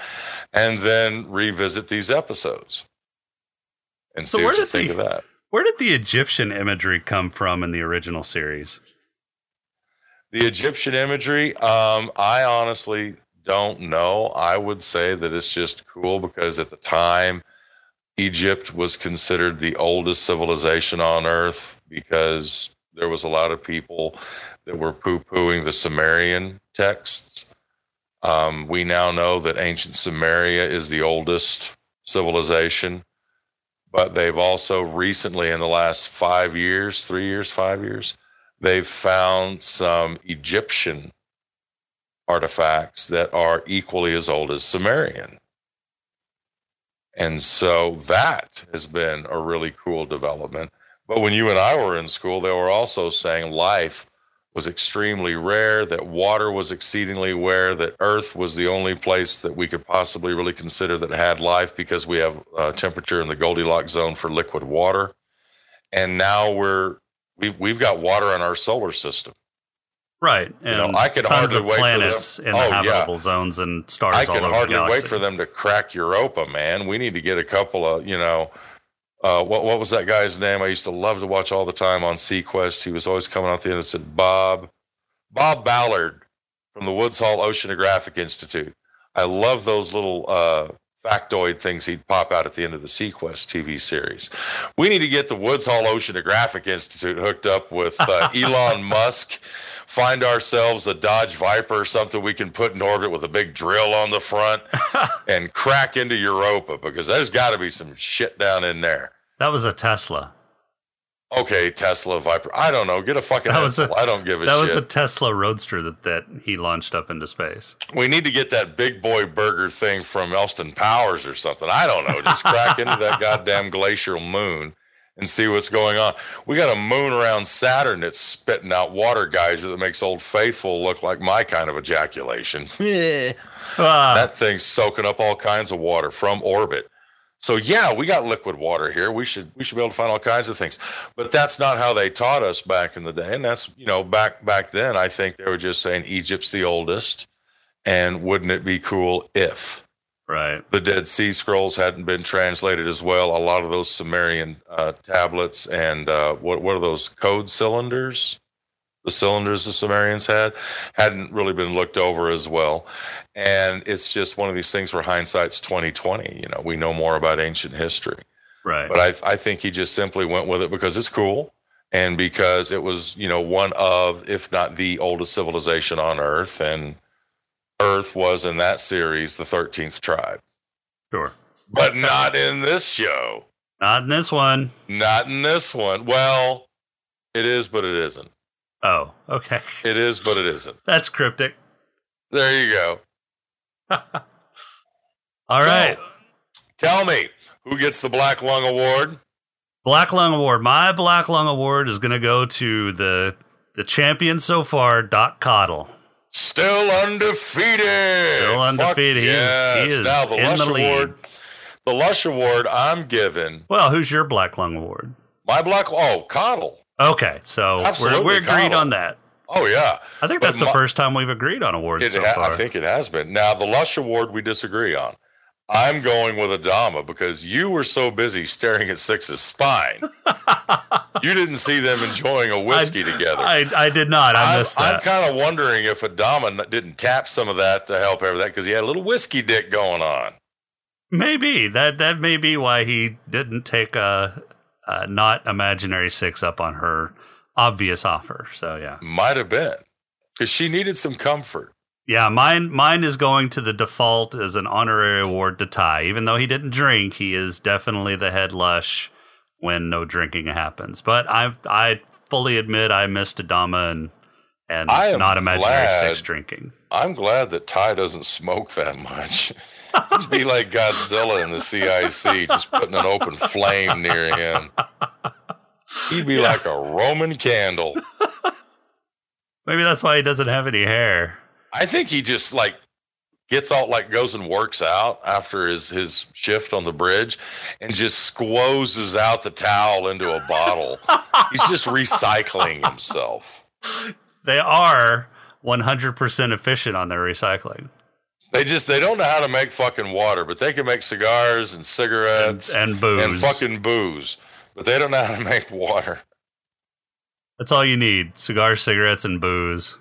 and then revisit these episodes and So see where what you did think the- of that. Where did the Egyptian imagery come from in the original series? The Egyptian imagery, um, I honestly don't know. I would say that it's just cool because at the time, Egypt was considered the oldest civilization on earth because there was a lot of people that were poo pooing the Sumerian texts. Um, we now know that ancient Samaria is the oldest civilization, but they've also recently, in the last five years, three years, five years, they've found some Egyptian artifacts that are equally as old as Sumerian. And so that has been a really cool development. But when you and I were in school, they were also saying life was extremely rare, that water was exceedingly rare, that Earth was the only place that we could possibly really consider that had life because we have temperature in the Goldilocks zone for liquid water. And now we're we've we've got water in our solar system. Right. And know, I could tons hardly of wait for planets them- in Oh, the yeah. habitable zones and stars I can hardly wait for them to crack Europa, man. We need to get a couple of, you know, uh, what what was that guy's name? I used to love to watch all the time on seaQuest. He was always coming out the end and said Bob, Bob Ballard from the Woods Hole Oceanographic Institute. I love those little uh, factoid things he'd pop out at the end of the seaQuest TV series. We need to get the Woods Hole Oceanographic Institute hooked up with uh, Elon Musk. Find ourselves a Dodge Viper or something we can put in orbit with a big drill on the front and crack into Europa because there's got to be some shit down in there. that was a Tesla. Okay, Tesla Viper. I don't know. Get a fucking That was a-. I don't give a That was a Tesla Roadster that, that he launched up into space. we need to get that big boy burger thing from Austin Powers or something. I don't know. Just crack into that goddamn glacial moon and see what's going on. We got a moon around Saturn that's spitting out water geyser that makes Old Faithful look like my kind of ejaculation. Ah, that thing's soaking up all kinds of water from orbit. So yeah, we got liquid water here. We should we should be able to find all kinds of things. But that's not how they taught us back in the day. And that's you know back back then. I think they were just saying Egypt's the oldest, and wouldn't it be cool if right. the Dead Sea Scrolls hadn't been translated as well? A lot of those Sumerian uh, tablets and uh, what what are those code cylinders? The cylinders the Sumerians had hadn't really been looked over as well, and it's just one of these things where hindsight's twenty twenty. You know, we know more about ancient history, Right. but I I think he just simply went with it because it's cool. And because it was, you know, one of, if not the oldest civilization on Earth, and Earth was in that series the 13th tribe sure. but not in this show. Not in this one. Not in this one. Well, it is, but it isn't. Oh, okay. It is, but it isn't. That's cryptic. There you go. All right. Tell me who gets the Black Lung Award? Black Lung Award. My Black Lung Award is going to go to the the champion so far, Doc Cottle. Still undefeated. Still Fuck undefeated. He is- yes. he is now the in Lush the lead. Award. The Lush Award I'm giving Well, who's your Black Lung Award? my Black. Oh, Cottle. Okay, so we're, we're agreed on that. Oh yeah. I think But that's the my- first time we've agreed on awards so ha- far. I think it has been. Now the Lush Award we disagree on. I'm going with Adama because you were so busy staring at Six's spine. you didn't see them enjoying a whiskey together. I, I did not. I I'm, missed I'm kind of wondering if Adama didn't tap some of that to help everything because he had a little whiskey dick going on. Maybe that that may be why he didn't take a, a not imaginary six up on her obvious offer. So yeah, Might have been because she needed some comfort. Yeah. Mine mine is going to the default as an honorary award to Tigh. Even though he didn't drink, he is definitely the head lush when no drinking happens. But I I fully admit I missed Adama and and I am not imaginary glad- six drinking. I'm glad that Tigh doesn't smoke that much. He'd be like Godzilla in the CIC, just putting an open flame near him. He'd be like a Roman candle. Maybe that's why he doesn't have any hair. I think he just like gets out, like goes and works out after his his shift on the bridge, and just squoزes out the towel into a bottle. He's just recycling himself. They are 100% efficient on their recycling. They just they don't know how to make fucking water, but they can make cigars and cigarettes and, and booze. and fucking booze, but they don't know how to make water. That's all you need: cigars, cigarettes, and booze.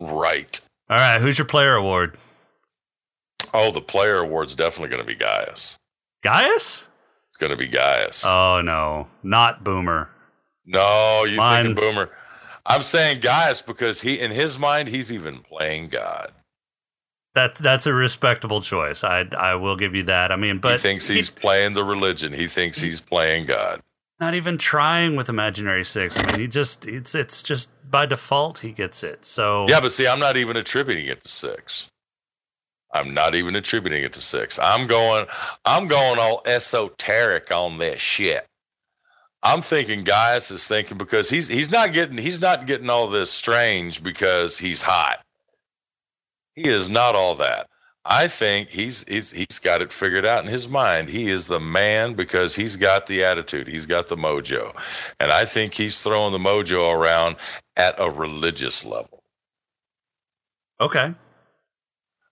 Right. All right, who's your player award? Oh, the player award's definitely going to be Gaius. Gaius? It's going to be Gaius. Oh no, not Boomer. no, you mine- thinking Boomer? I'm saying Gaius because he, in his mind, he's even playing God. That that's a respectable choice. I I will give you that. I mean, but he thinks he's playing the religion. He thinks he's playing God. Not even trying with imaginary six. I mean, he just it's it's just by default he gets it. So Yeah, but see, I'm not even attributing it to six. I'm not even attributing it to six. I'm going, I'm going all esoteric on this shit. I'm thinking Gaius is thinking because he's he's not getting he's not getting all this strange because he's hot. He is not all that. I think he's he's he's got it figured out in his mind. He is the man because he's got the attitude, he's got the mojo, and I think he's throwing the mojo around at a religious level. Okay.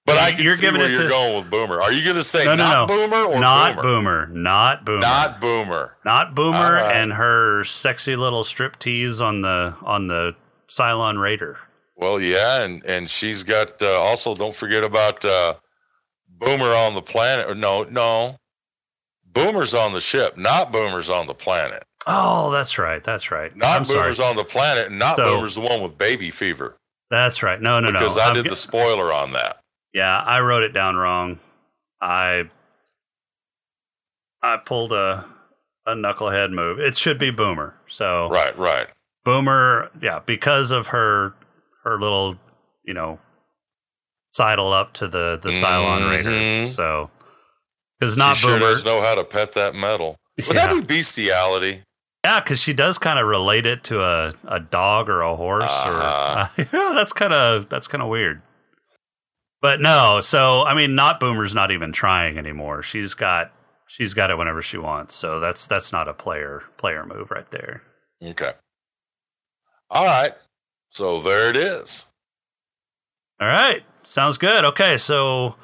But I can You're see giving where it you're to- going with Boomer. Are you going to say No, no, not no. Boomer or not Boomer? boomer. Not boomer. Not Boomer. Not boomer right. and her sexy little strip tease on the on the Cylon Raider. Well, yeah, and and she's got uh, also. Don't forget about uh, Boomer on the planet. Or no, no, Boomer's on the ship, not Boomer's on the planet. Oh, that's right. That's right. Not I'm sorry. Boomer's on the planet, and not So- Boomer's the one with baby fever. That's right. No, no, no. because I I'm did the spoiler on that. Yeah, I wrote it down wrong. I I pulled a a knucklehead move. It should be Boomer. So Right, right. Boomer, yeah, because of her her little, you know, sidle up to the the Cylon Raider. Mhm. So because not she sure does know how to pet that metal. Would Yeah. that be bestiality? yeah, because she does kind of relate it to a, a dog or a horse, Uh-huh. or yeah, that's kind of that's kind of weird. But no, so I mean, not Boomer's not even trying anymore. She's got she's got it whenever she wants. So that's that's not a player player move right there. Okay. All right. So there it is. All right. Sounds good. Okay. So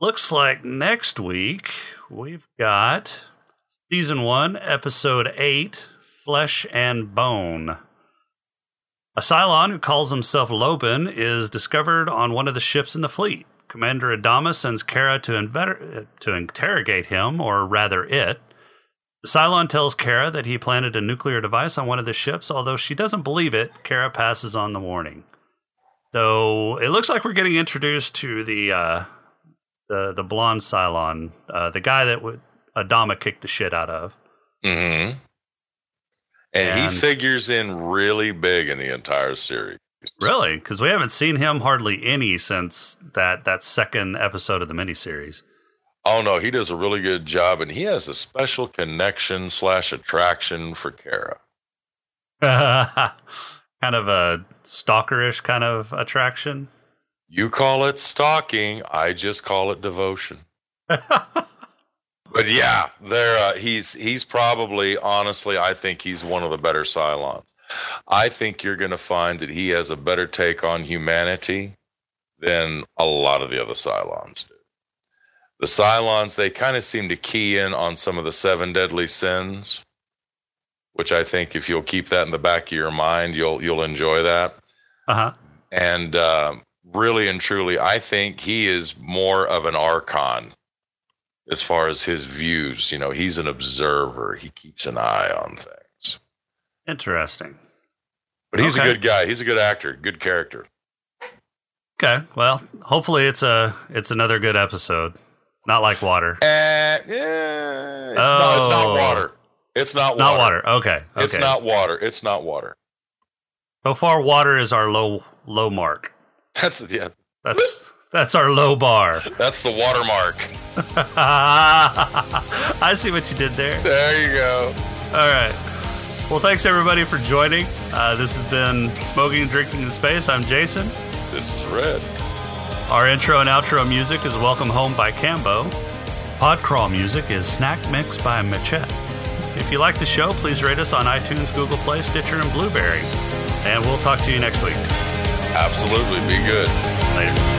looks like next week we've got season one, episode eight Flesh and Bone. A Cylon who calls himself Leoben is discovered on one of the ships in the fleet. Commander Adama sends Kara to, to interrogate him, or rather it. The Cylon tells Kara that he planted a nuclear device on one of the ships, although she doesn't believe it. Kara passes on the warning. So it looks like we're getting introduced to the uh, the the blonde Cylon, uh, the guy that would Adama kicked the shit out of. Mm-hmm. And, And- he figures in really big in the entire series. Really? Because we haven't seen him hardly any since that that second episode of the miniseries. Oh no, he does a really good job, and he has a special connection slash attraction for Kara. kind of a stalkerish kind of attraction. You call it stalking, I just call it devotion. But yeah, there uh, he's he's probably honestly, I think he's one of the better Cylons. I think you're going to find that he has a better take on humanity than a lot of the other Cylons do. The Cylons they kind of seem to key in on some of the seven deadly sins, which I think if you'll keep that in the back of your mind, you'll you'll enjoy that Uh huh. and um, really and truly, I think he is more of an archon as far as his views. You know, he's an observer. He keeps an eye on things. Interesting. But he's Okay. a good guy. He's a good actor. Good character. Okay. Well, hopefully it's a it's another good episode. Not like water. Uh, yeah, it's, not, it's not Oh. water. It's not water. Not water. Okay. Okay. It's not water. It's not water. So far, water is our low low mark. That's yeah. That's that's our low bar. That's the watermark. I see what you did there. There you go. All right. Well, thanks everybody for joining. Uh, this has been Smoking and Drinking in Space. I'm Jason. This is red. Our intro and outro music is Welcome Home by Cambo. Podcrawl music is Snack Mix by Machette. If you like the show, please rate us on iTunes, Google Play, Stitcher, and Blubrry. And we'll talk to you next week. Absolutely. Be good. Later.